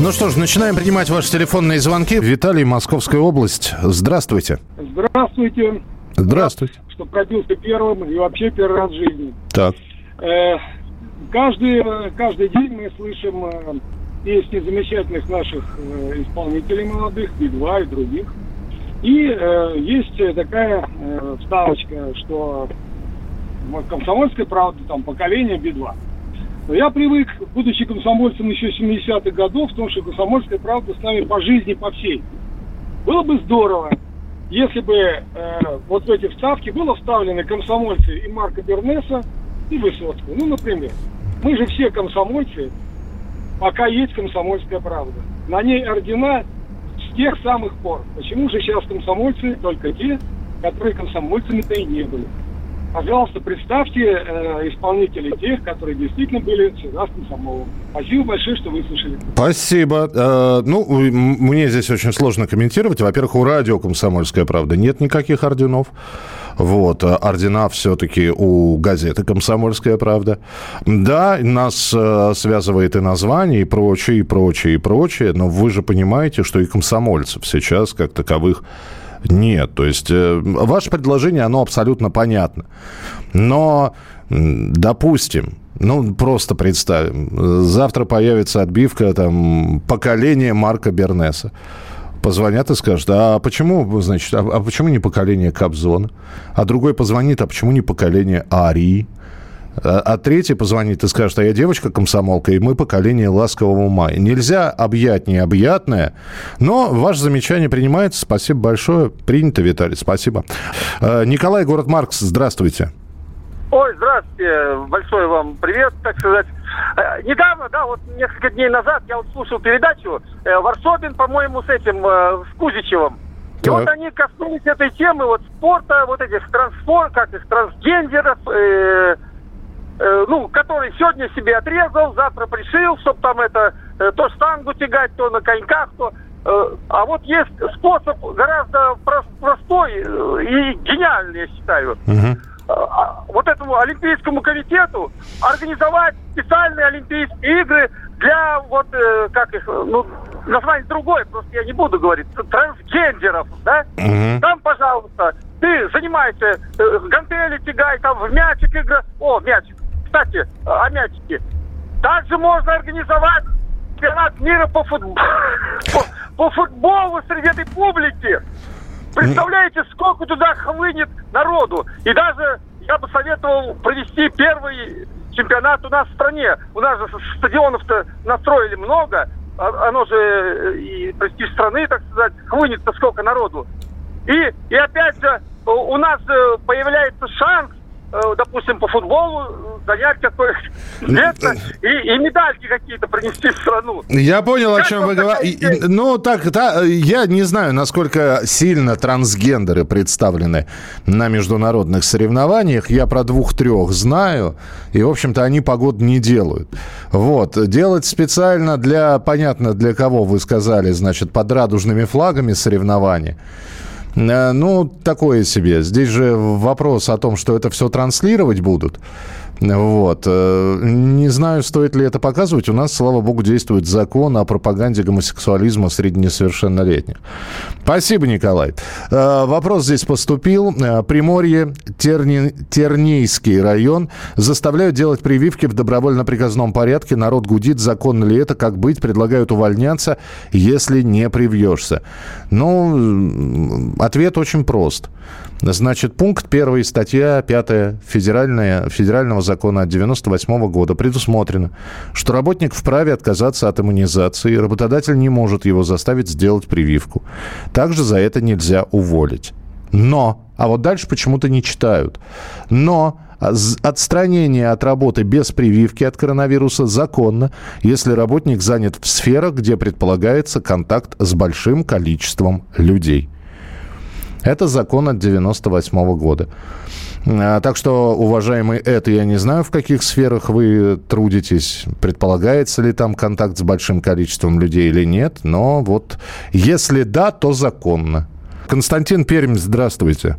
Ну что ж, начинаем принимать ваши телефонные звонки. Виталий, Московская область. Здравствуйте. Здравствуйте. Здравствуйте. Рад, что пробился первым и вообще первый раз в жизни. Так. Э, каждый, каждый день мы слышим э, песни замечательных наших э, исполнителей молодых, Би-2 и других. И э, есть такая э, вставочка, что вот комсомольская правда, там, поколение Би-2. Но я привык, будучи комсомольцем еще 70-х годов, в том, что комсомольская правда с нами по жизни, по всей. Было бы здорово, если бы э, вот в эти вставки было вставлены комсомольцы и Марка Бернеса, и Высоцкого. Ну, например, мы же все комсомольцы, пока есть комсомольская правда. На ней ордена с тех самых пор. Почему же сейчас комсомольцы только те, которые комсомольцами-то и не были? Пожалуйста, представьте э, исполнителей тех, которые действительно были всегда с комсомолом. Спасибо большое, что выслушали. Спасибо. Э, ну, мне здесь очень сложно комментировать. Во-первых, у радио «Комсомольская правда» нет никаких орденов. Вот, а ордена все-таки у газеты «Комсомольская правда». Да, нас э, связывает и название, и прочее, и прочее, и прочее, но вы же понимаете, что и комсомольцев сейчас как таковых нет. То есть э, ваше предложение, оно абсолютно понятно. Но, допустим, ну, просто представим, завтра появится отбивка там поколение Марка Бернеса. Позвонят и скажут, а почему, значит, а, а почему не поколение Кобзона? А другой позвонит, а почему не поколение Арии? А, а третий позвонит и скажет, а я девочка-комсомолка, и мы поколение ласкового мая. Нельзя объять необъятное, но ваше замечание принимается. Спасибо большое. Принято, Виталий, спасибо. Э, Николай, город Маркс, здравствуйте. Ой, здравствуйте, большой вам привет, так сказать. Э, Недавно, да, вот несколько дней назад я вот слушал передачу э, Варсобин, по-моему, с этим, э, с Кузичевым. И Так. вот они коснулись этой темы вот спорта, вот этих трансформ, как их трансгендеров, э, э, ну, который сегодня себе отрезал, завтра пришил, чтобы там это, э, то штангу тягать, то на коньках, то... э, а вот есть способ гораздо прос- простой и гениальный, я считаю. А, вот этому Олимпийскому комитету организовать специальные Олимпийские игры для вот, как их, ну, название другое, просто я не буду говорить, трансгендеров, да? Мгм. Там, пожалуйста, ты занимайся, э, гантели тягай, там в мячик игра. О, мячик. Кстати, о мячике. Также можно организовать чемпионат мира по футболу, по, футболу среди этой публики. Представляете, сколько туда хлынет народу. И даже я бы советовал провести первый чемпионат у нас в стране. У нас же стадионов-то настроили много. А- Оно же э, и престиж страны, так сказать, хлынет-то сколько народу. И, и опять же, у нас э, появляется шанс, допустим, по футболу э, занять какое-то место и, и медальки какие-то принести в страну. Я понял, о Как чем вам вы говорите. Ну, так, та- я не знаю, насколько сильно трансгендеры представлены на международных соревнованиях. Я про двух-трех знаю. И, в общем-то, они погод не делают. Вот. Делать специально для, понятно, для кого вы сказали, значит, под радужными флагами соревнования. Э, Ну, такое себе. Здесь же вопрос о том, что это все транслировать будут. Вот. Э, Не знаю, стоит ли это показывать. У нас, слава богу, действует закон о пропаганде гомосексуализма среди несовершеннолетних. Спасибо, Николай. Э, Вопрос здесь поступил. Э, Приморье, Терни- Тернейский район заставляют делать прививки в добровольно-приказном порядке. Народ гудит, законно ли это, как быть, предлагают увольняться, если не привьешься. Ну, ответ очень прост. Значит, пункт 1, статья 5 федеральная, федерального закона от 98 года предусмотрено, что работник вправе отказаться от иммунизации, и работодатель не может его заставить сделать прививку. Также за это нельзя уволить. Но, а вот дальше почему-то не читают. Но отстранение от работы без прививки от коронавируса законно, если работник занят в сферах, где предполагается контакт с большим количеством людей. Это закон от 98 года. А, так что, уважаемый это, я не знаю, в каких сферах вы трудитесь, предполагается ли там контакт с большим количеством людей или нет, но вот если да, то законно. Константин Пермь, здравствуйте.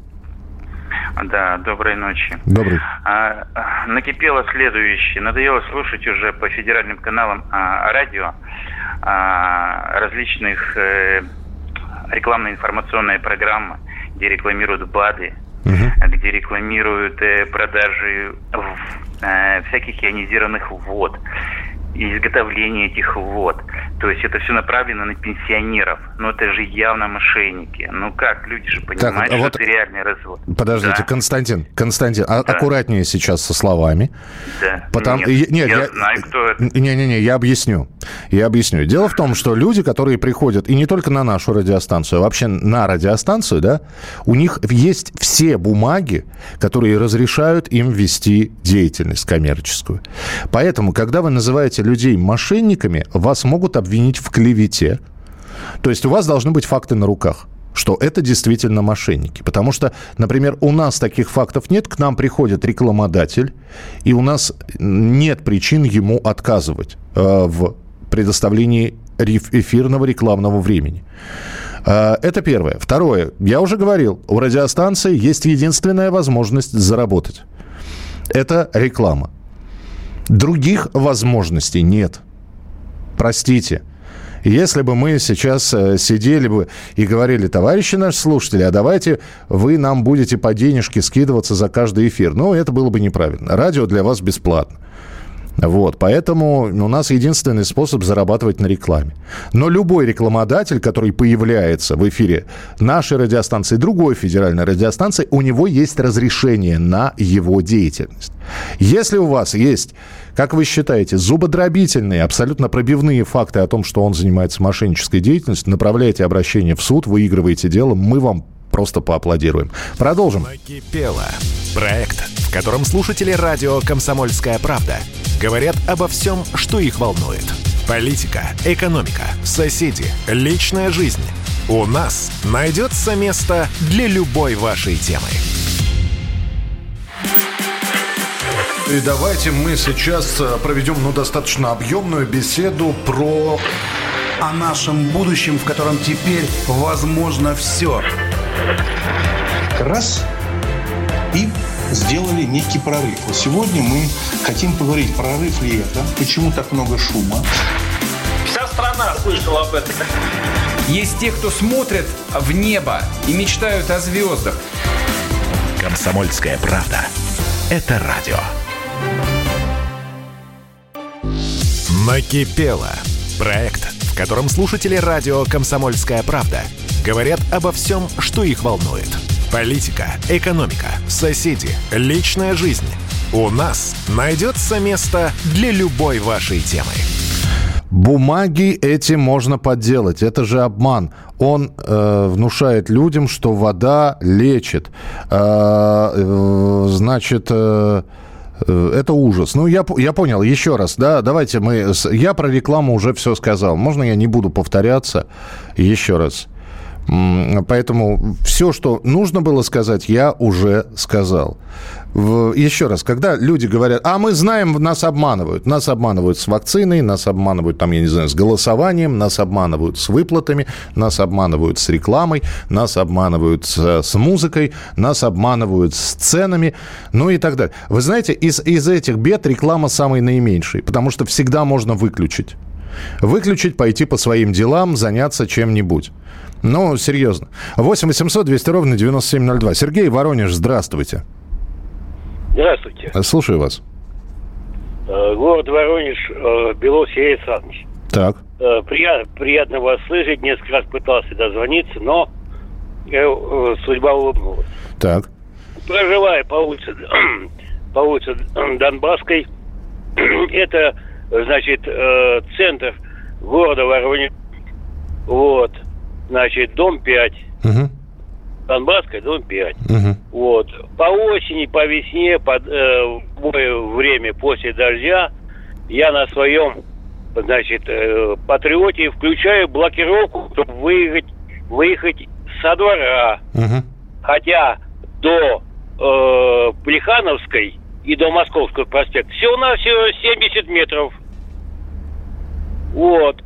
Да, доброй ночи. Добрый. А, накипело следующее. Надоело слушать уже по федеральным каналам а, радио а, различных э, рекламно-информационные программы, где рекламируют БАДы, угу. где рекламируют э, продажи э, всяких ионизированных вод и изготовление этих вод. То есть это все направлено на пенсионеров. Но это же явно мошенники. Ну как, люди же понимают, так, а что вот... это реальный развод. Подождите, да. Константин, Константин, а, да. аккуратнее сейчас со словами. Да. Потому... Нет, Нет, я, я знаю, кто это. Не-не-не, я объясню. Я объясню. Дело в том, что люди, которые приходят, и не только на нашу радиостанцию, а вообще на радиостанцию, да, у них есть все бумаги, которые разрешают им вести деятельность коммерческую. Поэтому, когда вы называете людей мошенниками, вас могут обвинить в клевете. То есть у вас должны быть факты на руках что это действительно мошенники. Потому что, например, у нас таких фактов нет, к нам приходит рекламодатель, и у нас нет причин ему отказывать э, в предоставлении эфирного рекламного времени. Э, это первое. Второе. Я уже говорил, у радиостанции есть единственная возможность заработать. Это реклама. Других возможностей нет. Простите. Если бы мы сейчас э, сидели бы и говорили, товарищи наши слушатели, а давайте вы нам будете по денежке скидываться за каждый эфир. Ну, это было бы неправильно. Радио для вас бесплатно. Вот, поэтому у нас единственный способ зарабатывать на рекламе. Но любой рекламодатель, который появляется в эфире нашей радиостанции, другой федеральной радиостанции, у него есть разрешение на его деятельность. Если у вас есть, как вы считаете, зубодробительные, абсолютно пробивные факты о том, что он занимается мошеннической деятельностью, направляйте обращение в суд, выигрываете дело, мы вам просто поаплодируем. Продолжим. Накипело. Проект, в котором слушатели радио «Комсомольская правда» говорят обо всем, что их волнует. Политика, экономика, соседи, личная жизнь. У нас найдется место для любой вашей темы. И давайте мы сейчас э, проведем ну, достаточно объемную беседу про... О нашем будущем, в котором теперь возможно все. Раз и сделали некий прорыв. Вот сегодня мы хотим поговорить, прорыв ли это, почему так много шума. Вся страна слышала об этом. Есть те, кто смотрят в небо и мечтают о звездах. Комсомольская правда. Это радио. Накипело. Проект, в котором слушатели радио «Комсомольская правда» говорят обо всем, что их волнует. Политика, экономика, соседи, личная жизнь. У нас найдется место для любой вашей темы. Бумаги эти можно подделать. Это же обман. Он э, внушает людям, что вода лечит. Э, э, значит... Э, э это ужас. Ну, я, я понял. Еще раз, да, давайте мы... Я про рекламу уже все сказал. Можно я не буду повторяться? Еще раз. Поэтому все, что нужно было сказать, я уже сказал. Еще раз, когда люди говорят, а мы знаем, нас обманывают. Нас обманывают с вакциной, нас обманывают, там, я не знаю, с голосованием, нас обманывают с выплатами, нас обманывают с рекламой, нас обманывают с, с музыкой, нас обманывают с ценами, ну и так далее. Вы знаете, из, из этих бед реклама самый наименьший, потому что всегда можно выключить. Выключить, пойти по своим делам, заняться чем-нибудь. Ну, серьезно. 8 800 200 ровно 9702. Сергей Воронеж, здравствуйте. Здравствуйте. Слушаю вас. Э, город Воронеж, э, Белов Сергей Александрович. Так. Э, приятно, приятно вас слышать. Несколько раз пытался дозвониться, но судьба улыбнулась. Так. Проживая по улице, по улице Донбасской, это, значит, центр города Воронеж. Вот значит, дом 5. Угу. Донбасская, дом 5. Вот. По осени, по весне, под э, любое время после дождя я на своем, значит, э, патриоте включаю блокировку, чтобы выехать, выехать со двора. Хотя до э, Плехановской и до Московского проспекта всего-навсего 70 метров. Вот.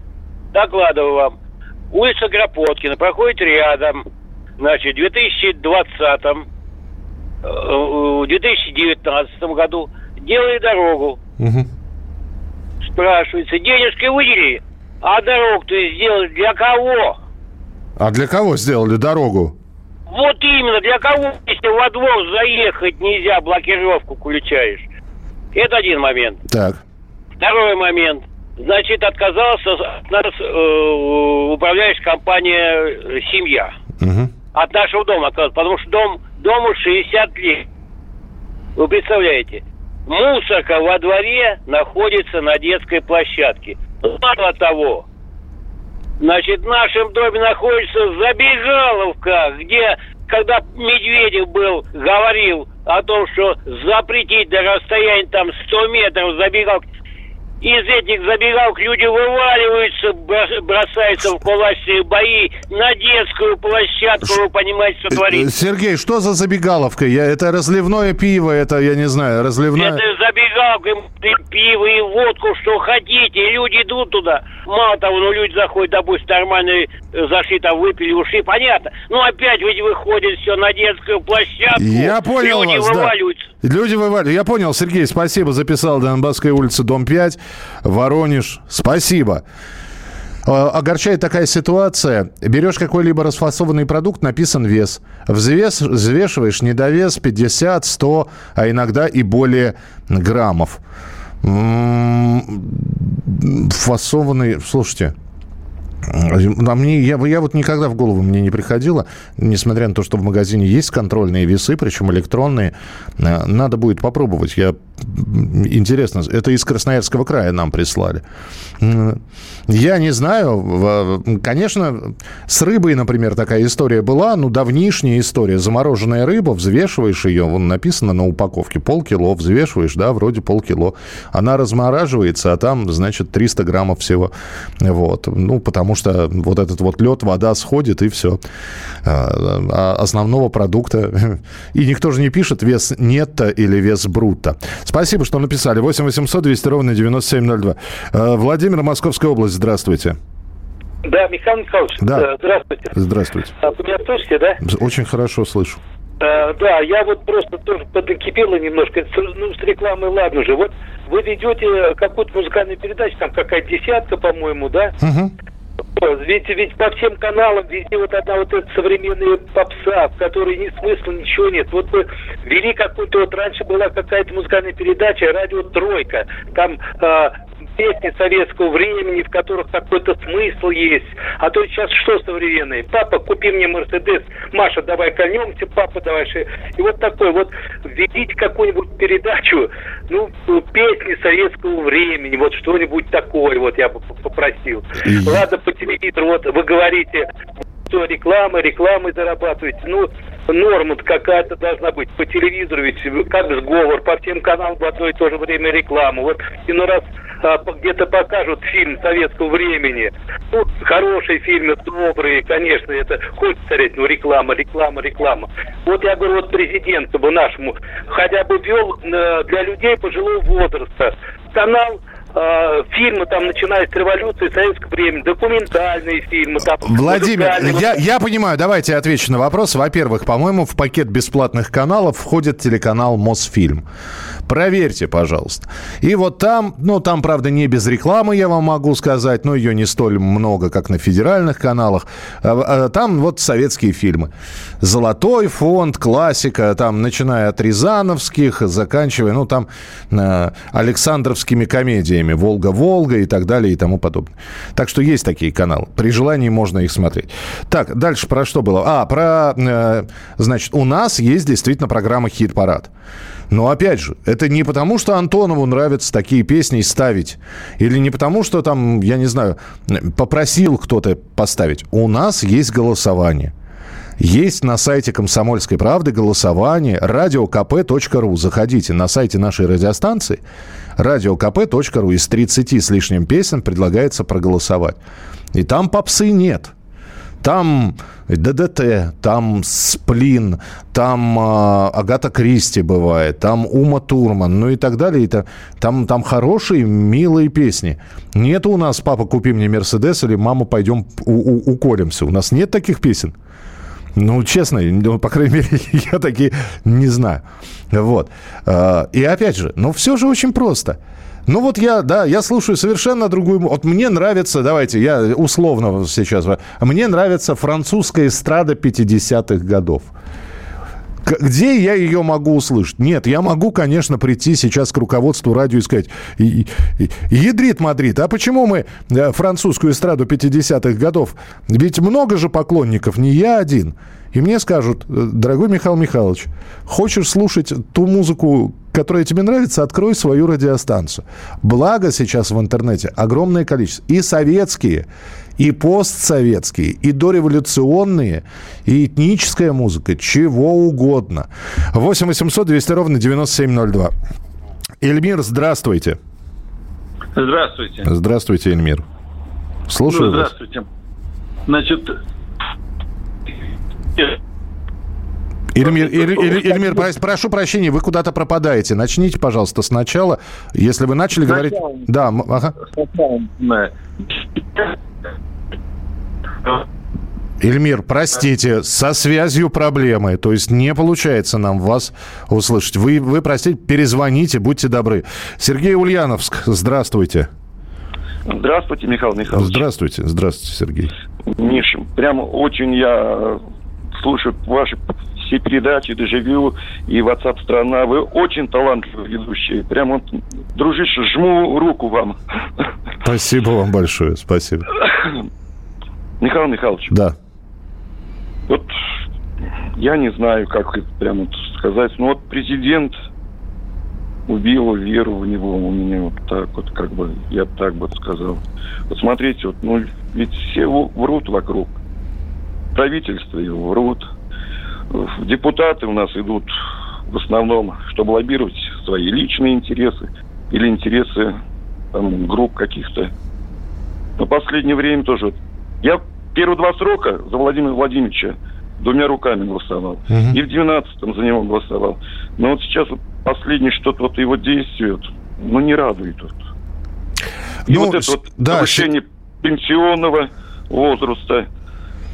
Докладываю вам. Улица Гропоткина проходит рядом. Значит, в 2020 э, в 2019 году делали дорогу. Спрашивается, денежки выделили, а дорогу-то сделали для кого? А для кого сделали дорогу? Вот именно, для кого, если во двор заехать нельзя, блокировку включаешь? Это один момент. Так. Второй момент. Значит, отказался от нас э, управляющая компания э, «Семья». От нашего дома отказался, потому что дом, дому 60 лет. Вы представляете? Мусорка во дворе находится на детской площадке. Мало того, значит, в нашем доме находится забегаловка, где, когда Медведев был, говорил о том, что запретить до расстояния там 100 метров забегалки, из этих забегалок люди вываливаются, бросаются в кулачные бои на детскую площадку, вы понимаете, что творится. Э, Сергей, что за забегаловка? Я, это разливное пиво, это, я не знаю, разливное... Это забегалка, пиво и водку, что хотите. Люди идут туда. Мало того, ну люди заходят, допустим, нормально зашли, там выпили, ушли, понятно. Ну опять ведь выходит все на детскую площадку. Я понял Люди вас, вываливаются. да. Люди вываливаются. Я понял, Сергей, спасибо, записал Донбасская улица, дом 5, Воронеж. Спасибо. Э, Огорчает такая ситуация. Берешь какой-либо расфасованный продукт, написан вес. Взвес, взвешиваешь недовес 50, 100, а иногда и более граммов. Фасованный... Слушайте, а мне, я, я вот никогда в голову мне не приходило, несмотря на то, что в магазине есть контрольные весы, причем электронные, э, надо будет попробовать. Я, интересно, это из Красноярского края нам прислали. Я не знаю, конечно, с рыбой, например, такая история была, ну, давнишняя история. Замороженная рыба, взвешиваешь ее, вон написано на упаковке, полкило, взвешиваешь, да, вроде полкило. Она размораживается, а там, значит, 300 граммов всего. Вот. Ну, потому что вот этот вот лед, вода сходит, и все. А основного продукта... И никто же не пишет вес нетто или вес брутто. Спасибо, что написали. 8 800 200 ровно 9702. Э, Владимир, Московская область, здравствуйте. Да, Михаил Михайлович, Да. э, здравствуйте. Здравствуйте. А, Вы меня слышите, да? Очень хорошо слышу. Э, да, я вот просто тоже поднакипела немножко. Ну, с рекламой, ладно же. Вот вы ведете какую-то музыкальную передачу, там какая-то десятка, по-моему, да? Ведь, ведь по всем каналам везде вот одна вот эта современная попса, в которой ни смысла, ничего нет. Вот вы вели какую-то, вот раньше была какая-то музыкальная передача, радио «Тройка», там э, песни советского времени, в которых какой-то смысл есть. А то сейчас что современное? Папа, купи мне Мерседес. Маша, давай кольнемся, папа, давай. ши». И вот такой вот, введите какую-нибудь передачу, ну, песни советского времени, вот что-нибудь такое, вот я бы попросил. Ладно, по телевизору, вот вы говорите, что реклама, рекламой зарабатываете. Ну, норма какая-то должна быть по телевизору, ведь как сговор, по всем каналам в одно и то же время реклама. Вот иной раз а, где-то покажут фильм советского времени. Ну, хорошие фильмы, добрые, конечно, это хочется смотреть, ну, реклама, реклама, реклама. Вот я говорю, вот президенту бы нашему хотя бы вел э, для людей пожилого возраста канал э, фильмы, там, начиная с революции, советского времени, документальные фильмы. Там, Владимир, я, я понимаю, давайте я отвечу на вопрос. Во-первых, по-моему, в пакет бесплатных каналов входит телеканал Мосфильм. Проверьте, пожалуйста. И вот там, ну, там, правда, не без рекламы, я вам могу сказать, но ее не столь много, как на федеральных каналах. А, а, Там вот советские фильмы. Золотой фонд, классика, там, начиная от Рязановских, заканчивая, ну, там, э, Александровскими комедиями, Волга-Волга и так далее и тому подобное. Так что есть такие каналы. При желании можно их смотреть. Так, дальше про что было? А, про, э, значит, у нас есть действительно программа «Хит-парад». Но опять же, это не потому, что Антонову нравятся такие песни ставить. Или не потому, что там, я не знаю, попросил кто-то поставить. У нас есть голосование. Есть на сайте «Комсомольской правды» голосование radiokp.ru. Заходите на сайте нашей радиостанции radiokp.ru. Из 30 с лишним песен предлагается проголосовать. И там попсы нет – там ДДТ, там Сплин, там э, Агата Кристи бывает, там Ума Турман, ну и так далее. Та, там, там хорошие, милые песни. Нет у нас «Папа, купи мне Мерседес» или «Мама, пойдем у, у, уколемся». У нас нет таких песен. Ну, честно, по крайней мере, я такие не знаю. Вот. А, и опять же, ну, все же очень просто – ну вот я, да, я слушаю совершенно другую... Вот мне нравится, давайте, я условно сейчас... Мне нравится французская эстрада 50-х годов. Где я ее могу услышать? Нет, я могу, конечно, прийти сейчас к руководству радио и сказать, ядрит Мадрид, а почему мы э, французскую эстраду 50-х годов? Ведь много же поклонников, не я один. И мне скажут, «Э, дорогой Михаил Михайлович, хочешь слушать ту музыку, которая тебе нравится, открой свою радиостанцию. Благо сейчас в интернете огромное количество. И советские, и постсоветские, и дореволюционные, и этническая музыка, чего угодно. 8 800 200 ровно 9702. Эльмир, здравствуйте. Здравствуйте. Здравствуйте, Эльмир. Слушаю ну, здравствуйте. Вас. Значит, Эльмир, Эль, Эльмир, прошу прощения, вы куда-то пропадаете. Начните, пожалуйста, сначала. Если вы начали говорить... Да, ага. Эльмир, простите, со связью проблемы. То есть не получается нам вас услышать. Вы, вы простите, перезвоните, будьте добры. Сергей Ульяновск, здравствуйте. Здравствуйте, Михаил Михайлович. Здравствуйте, здравствуйте, Сергей. Миша, прямо очень я слушаю ваши все передачи, Дежавю и WhatsApp страна. Вы очень талантливые ведущие. Прям вот, дружище, жму руку вам. Спасибо вам большое, спасибо. Михаил Михайлович. Да. Вот я не знаю, как это прямо сказать, но вот президент убил веру в него у меня вот так вот, как бы, я так бы сказал. Вот смотрите, вот, ну, ведь все врут вокруг. Правительство его врут, депутаты у нас идут в основном, чтобы лоббировать свои личные интересы или интересы там, групп каких-то. Но последнее время тоже. Я первые два срока за Владимира Владимировича двумя руками голосовал. Угу. И в 12-м за него голосовал. Но вот сейчас вот последнее что-то вот его действие, ну, не радует. Вот. И ну, вот это вот да, повышение пенсионного возраста,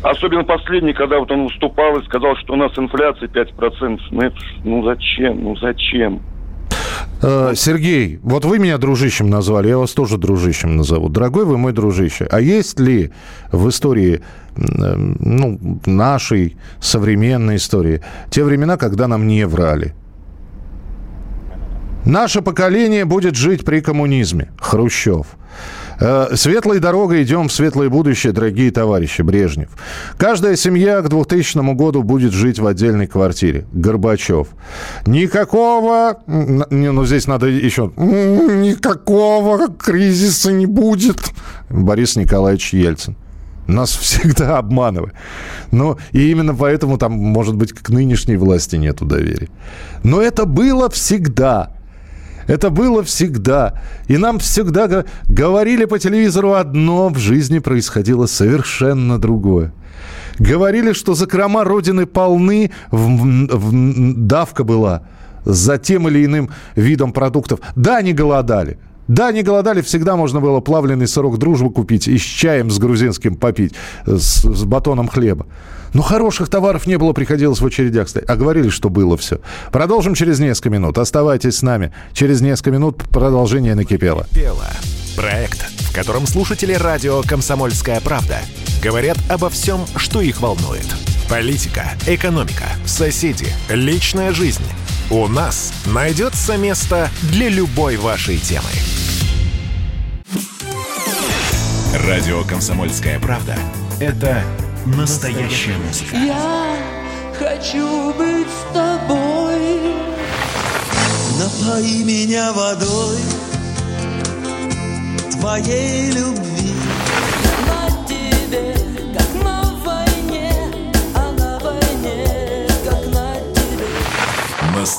Особенно последний, когда вот он выступал и сказал, что у нас инфляция 5%. Ну, ну зачем? Ну зачем? Э, Сергей, вот вы меня дружищем назвали, я вас тоже дружищем назову. Дорогой вы мой дружище, а есть ли в истории, э, ну, нашей современной истории, те времена, когда нам не врали? Наше поколение будет жить при коммунизме. Хрущев. Э, светлой дорогой идем в светлое будущее, дорогие товарищи, Брежнев. Каждая семья к 2000 году будет жить в отдельной квартире. Горбачев. Никакого, ну здесь надо еще, никакого кризиса не будет. Борис Николаевич Ельцин нас всегда обманывают. Но и именно поэтому там, может быть, к нынешней власти нету доверия. Но это было всегда. Это было всегда. И нам всегда говорили по телевизору одно, в жизни происходило совершенно другое. Говорили, что закрома Родины полны, в, в, давка была за тем или иным видом продуктов. Да, не голодали. Да, не голодали, всегда можно было плавленый сырок дружбы купить и с чаем с грузинским попить, с, с батоном хлеба. Но хороших товаров не было, приходилось в очередях стоять. А говорили, что было все. Продолжим через несколько минут. Оставайтесь с нами. Через несколько минут продолжение накипело. Пело. Проект, в котором слушатели радио «Комсомольская правда» говорят обо всем, что их волнует. Политика, экономика, соседи, личная жизнь. У нас найдется место для любой вашей темы. Радио «Комсомольская правда» — это Настоящая музыка. Я хочу быть с тобой. Напои меня водой твоей любви.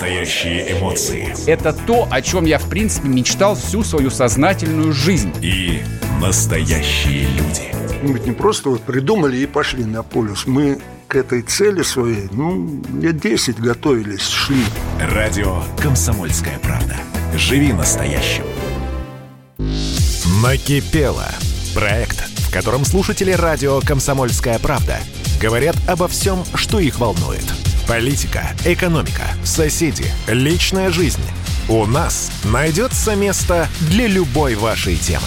Настоящие эмоции. Это то, о чем я, в принципе, мечтал всю свою сознательную жизнь. И настоящие люди. Мы ведь не просто вот придумали и пошли на полюс. Мы к этой цели своей, ну, лет 10 готовились, шли. Радио «Комсомольская правда». Живи настоящим. Накипело. Проект, в котором слушатели радио «Комсомольская правда» говорят обо всем, что их волнует. Политика, экономика, соседи, личная жизнь. У нас найдется место для любой вашей темы.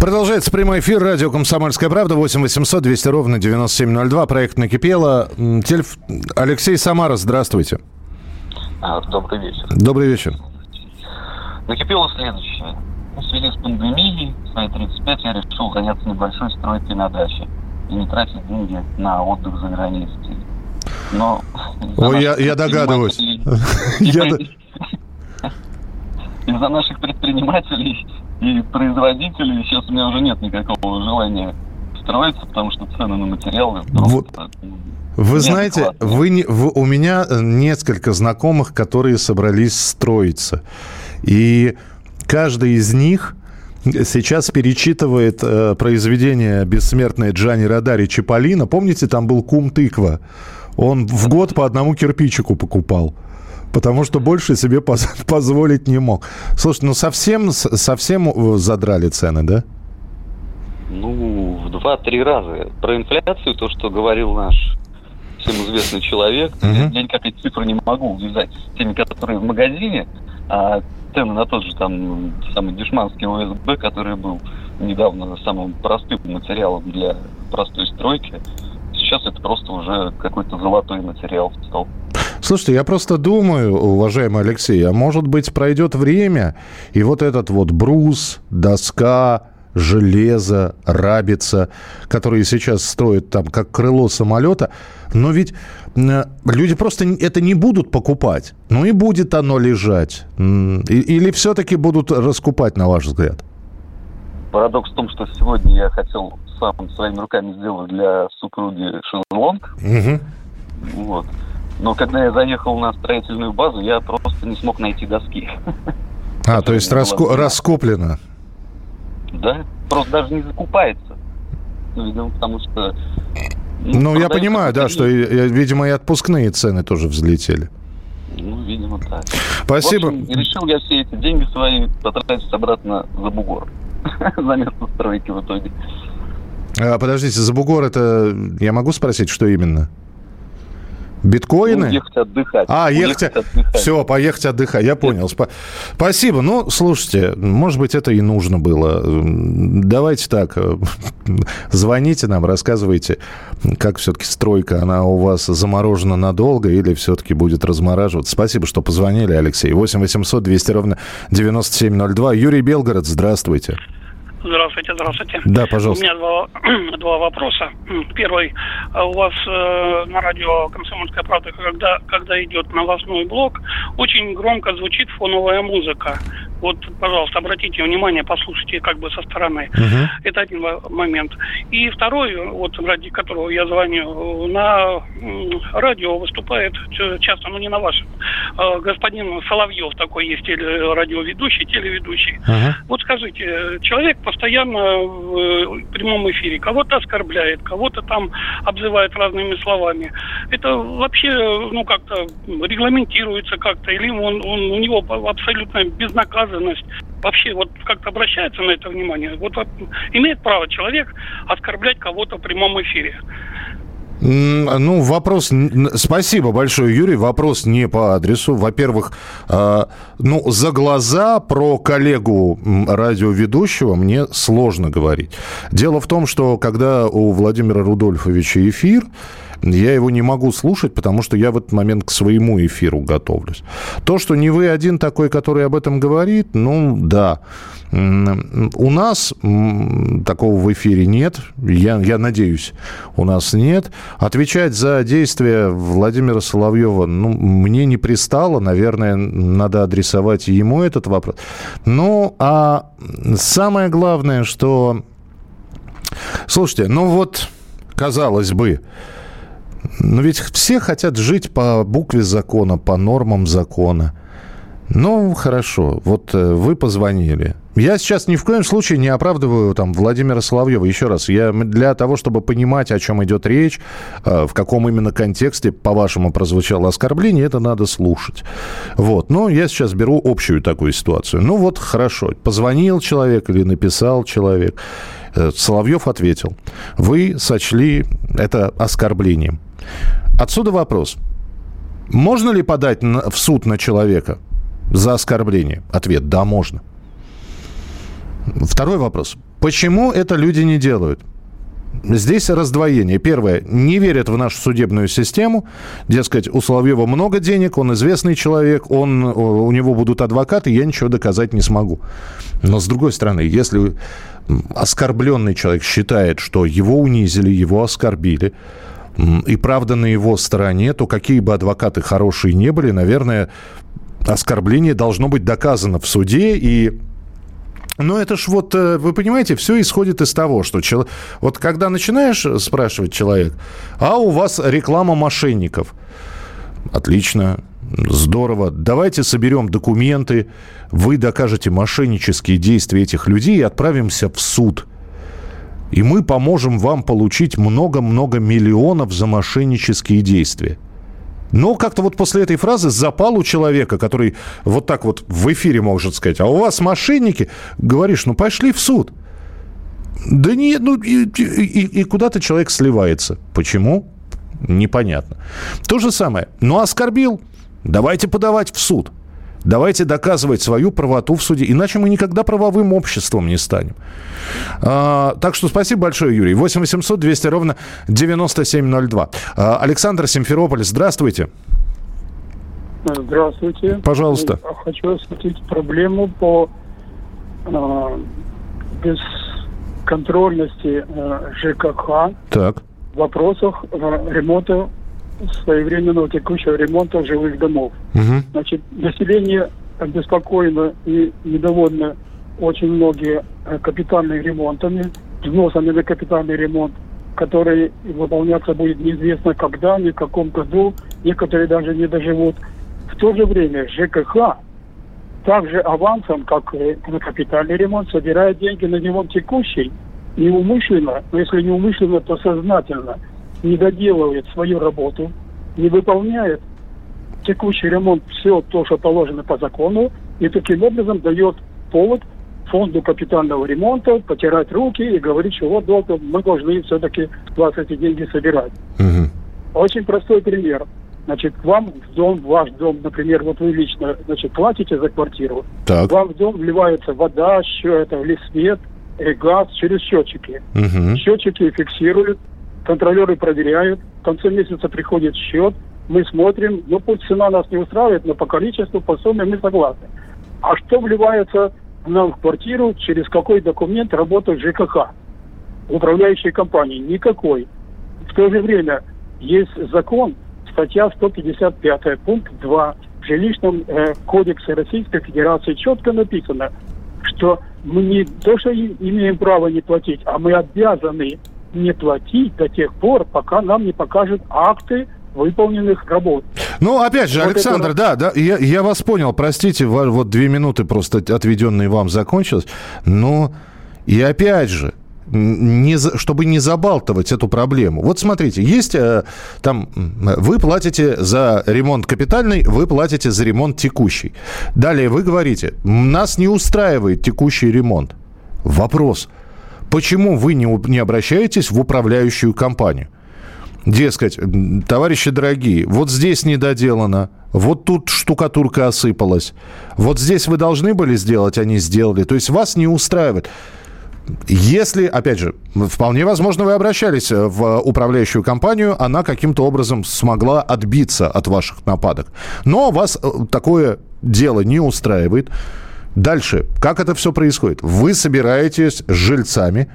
Продолжается прямой эфир радио «Комсомольская правда» 8 800 200 ровно 9702. Проект «Накипело». Тельф... Алексей Самара, здравствуйте. А, добрый вечер. Добрый вечер. Накипело следующее. В связи с пандемией, в свои 35 я решил заняться небольшой стройкой на даче и не тратить деньги на отдых за границей. Но... Ой, я, я догадываюсь. Из-за наших предпринимателей и производителей сейчас у меня уже нет никакого желания строиться, потому что цены на материалы вот. Вы знаете, вы не, вы, у меня несколько знакомых, которые собрались строиться. И каждый из них сейчас перечитывает э, произведение бессмертной Джани Радари Чиполлино. Помните, там был кум тыква? Он в год по одному кирпичику покупал потому что больше себе позволить не мог. Слушай, ну совсем, совсем э, задрали цены, да? Ну, в два-три раза. Про инфляцию, то, что говорил наш всем известный человек, uh-huh. я никак эти цифры не могу увязать с теми, которые в магазине, а цены на тот же там самый дешманский ОСБ, который был недавно самым простым материалом для простой стройки, сейчас это просто уже какой-то золотой материал стал. Слушайте, я просто думаю, уважаемый Алексей, а может быть пройдет время, и вот этот вот брус, доска, железо, рабица, которые сейчас строят там как крыло самолета, но ведь люди просто это не будут покупать. Ну и будет оно лежать. Или все-таки будут раскупать, на ваш взгляд? Парадокс в том, что сегодня я хотел сам своими руками сделать для супруги шезлонг. Угу. Вот. Но когда я заехал на строительную базу, я просто не смог найти доски. А, то есть раску... раскуплено? Да, просто даже не закупается. Ну, видимо, потому что... Ну, ну я понимаю, да, что, видимо, и отпускные цены тоже взлетели. Ну, видимо, так. Спасибо. В общем, решил я все эти деньги свои потратить обратно за бугор. за место стройки в итоге. А, подождите, за бугор это... Я могу спросить, что именно? Биткоины? Ну, ехать отдыхать. А, ехать, ехать отдыхать. Все, поехать отдыхать. Я понял. Спа- Спасибо. Ну, слушайте, может быть, это и нужно было. Давайте так. Звоните нам, рассказывайте, как все-таки стройка, она у вас заморожена надолго или все-таки будет размораживаться. Спасибо, что позвонили, Алексей. 8 800 200 ровно 9702. Юрий Белгород, здравствуйте. Здравствуйте, здравствуйте. Да, пожалуйста. У меня два, два вопроса. Первый. А у вас э, на радио «Комсомольская правда», когда, когда идет новостной блок, очень громко звучит фоновая музыка. Вот, пожалуйста, обратите внимание, послушайте как бы со стороны. Uh-huh. Это один момент. И второй, вот ради которого я звоню, на радио выступает часто, но не на вашем, а, господин Соловьев такой есть радиоведущий, телеведущий. Uh-huh. Вот скажите, человек постоянно в прямом эфире кого-то оскорбляет, кого-то там обзывает разными словами. Это вообще, ну, как-то регламентируется как-то, или он, он у него абсолютно безнаказанно привязанность вообще вот как-то обращается на это внимание? Вот, вот имеет право человек оскорблять кого-то в прямом эфире? Ну, вопрос... Спасибо большое, Юрий. Вопрос не по адресу. Во-первых, э, ну, за глаза про коллегу радиоведущего мне сложно говорить. Дело в том, что когда у Владимира Рудольфовича эфир, я его не могу слушать, потому что я в этот момент к своему эфиру готовлюсь. То, что не вы один такой, который об этом говорит, ну да. У нас такого в эфире нет. Я, я надеюсь, у нас нет. Отвечать за действия Владимира Соловьева, ну, мне не пристало. Наверное, надо адресовать ему этот вопрос. Ну, а самое главное, что... Слушайте, ну вот, казалось бы, Но ведь все хотят жить по букве закона, по нормам закона. Ну, хорошо, вот э, вы позвонили. Я сейчас ни в коем случае не оправдываю там Владимира Соловьева. Еще раз, я для того, чтобы понимать, о чем идет речь, э, в каком именно контексте, по-вашему, прозвучало оскорбление, это надо слушать. Вот. Но я сейчас беру общую такую ситуацию. Ну вот, хорошо, позвонил человек или написал человек. Э, Соловьев ответил. Вы сочли это оскорблением. Отсюда вопрос. Можно ли подать в суд на человека за оскорбление? Ответ – да, можно. Второй вопрос. Почему это люди не делают? Здесь раздвоение. Первое. Не верят в нашу судебную систему. Дескать, у Соловьева много денег, он известный человек, он, у него будут адвокаты, я ничего доказать не смогу. Но с другой стороны, если оскорбленный человек считает, что его унизили, его оскорбили, и правда на его стороне, то какие бы адвокаты хорошие не были, наверное, оскорбление должно быть доказано в суде, и но это ж вот, э, вы понимаете, все исходит из того, что чел... вот когда начинаешь спрашивать человек, а у вас реклама мошенников, отлично, здорово, давайте соберем документы, вы докажете мошеннические действия этих людей и отправимся в суд. И мы поможем вам получить много-много миллионов за мошеннические действия. Но как-то вот после этой фразы запал у человека, который вот так вот в эфире может сказать, а у вас мошенники, говоришь, ну пошли в суд. Да нет, ну и, и, и куда-то человек сливается. Почему? Непонятно. То же самое. Ну, оскорбил, давайте подавать в суд. Давайте доказывать свою правоту в суде, иначе мы никогда правовым обществом не станем. А, так что спасибо большое, Юрий. 8 800 200 ровно 9702. А, Александр Симферополь, здравствуйте. Здравствуйте. Пожалуйста. Хочу осветить проблему по э, бесконтрольности э, ЖКХ так. в вопросах э, ремонта своевременного текущего ремонта жилых домов. Угу. Значит, население обеспокоено и недовольно очень многие э, капитальными ремонтами, взносами на капитальный ремонт, который выполняться будет неизвестно когда, ни в каком году, некоторые даже не доживут. В то же время ЖКХ также авансом, как и на капитальный ремонт, собирает деньги на ремонт текущий, неумышленно, но если неумышленно, то сознательно – не доделывает свою работу, не выполняет текущий ремонт все то, что положено по закону, и таким образом дает повод фонду капитального ремонта потирать руки и говорить, что вот долго мы должны все-таки вас эти деньги собирать. Угу. Очень простой пример. Значит, вам в дом, в ваш дом, например, вот вы лично, значит, платите за квартиру, так. вам в дом вливается вода, это, или свет, и газ через счетчики. Угу. Счетчики фиксируют контролеры проверяют, в конце месяца приходит счет, мы смотрим, ну пусть цена нас не устраивает, но по количеству, по сумме мы согласны. А что вливается нам в квартиру, через какой документ работает ЖКХ, управляющей компании? Никакой. В то же время есть закон, статья 155, пункт 2 в жилищном э, кодексе Российской Федерации четко написано, что мы не то, что имеем право не платить, а мы обязаны не платить до тех пор, пока нам не покажут акты выполненных работ. Ну, опять же, вот Александр, это... да, да, я, я вас понял, простите, вот две минуты просто отведенные вам закончилось, но и опять же, не, чтобы не забалтывать эту проблему. Вот смотрите, есть э, там, вы платите за ремонт капитальный, вы платите за ремонт текущий. Далее вы говорите, нас не устраивает текущий ремонт. Вопрос – Почему вы не, не обращаетесь в управляющую компанию? Дескать, товарищи дорогие, вот здесь недоделано, вот тут штукатурка осыпалась, вот здесь вы должны были сделать, а не сделали. То есть вас не устраивает. Если, опять же, вполне возможно, вы обращались в управляющую компанию, она каким-то образом смогла отбиться от ваших нападок. Но вас э, такое дело не устраивает. Дальше, как это все происходит? Вы собираетесь с жильцами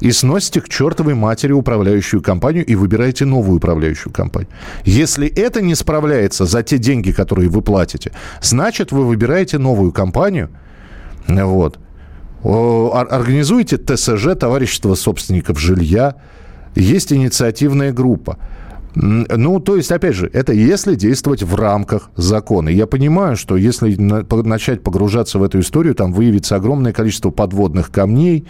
и сносите к чертовой матери управляющую компанию и выбираете новую управляющую компанию. Если это не справляется за те деньги, которые вы платите, значит, вы выбираете новую компанию, вот, организуете ТСЖ, товарищество собственников жилья, есть инициативная группа. Ну, то есть, опять же, это если действовать в рамках закона. Я понимаю, что если начать погружаться в эту историю, там выявится огромное количество подводных камней,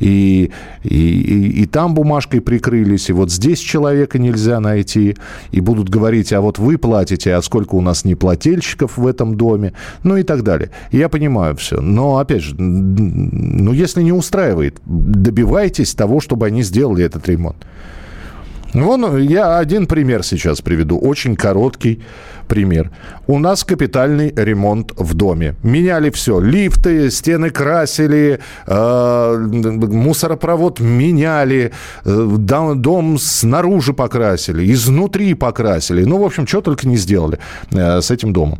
и, и, и, и там бумажкой прикрылись, и вот здесь человека нельзя найти, и будут говорить, а вот вы платите, а сколько у нас неплательщиков в этом доме, ну и так далее. Я понимаю все. Но, опять же, ну, если не устраивает, добивайтесь того, чтобы они сделали этот ремонт. Вон я один пример сейчас приведу, очень короткий пример. У нас капитальный ремонт в доме. Меняли все. Лифты, стены красили, э, мусоропровод меняли, э, дом снаружи покрасили, изнутри покрасили. Ну, в общем, что только не сделали э, с этим домом.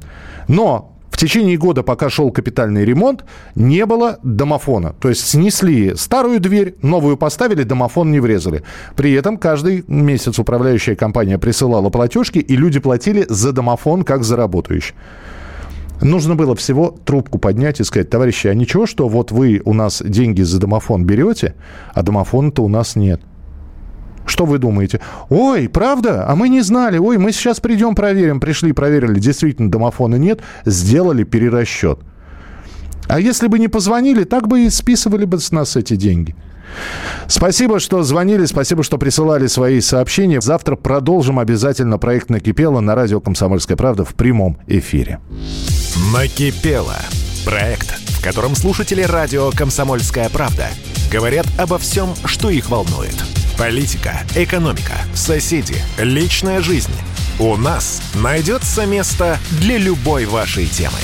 Но в течение года, пока шел капитальный ремонт, не было домофона. То есть снесли старую дверь, новую поставили, домофон не врезали. При этом каждый месяц управляющая компания присылала платежки, и люди платили за домофон как за работающий. Нужно было всего трубку поднять и сказать, товарищи, а ничего, что вот вы у нас деньги за домофон берете, а домофона-то у нас нет. Что вы думаете? Ой, правда? А мы не знали. Ой, мы сейчас придем, проверим. Пришли, проверили. Действительно, домофона нет. Сделали перерасчет. А если бы не позвонили, так бы и списывали бы с нас эти деньги. Спасибо, что звонили, спасибо, что присылали свои сообщения. Завтра продолжим обязательно проект «Накипело» на радио «Комсомольская правда» в прямом эфире. «Накипело» – проект, в котором слушатели радио «Комсомольская правда» говорят обо всем, что их волнует – Политика, экономика, соседи, личная жизнь. У нас найдется место для любой вашей темы.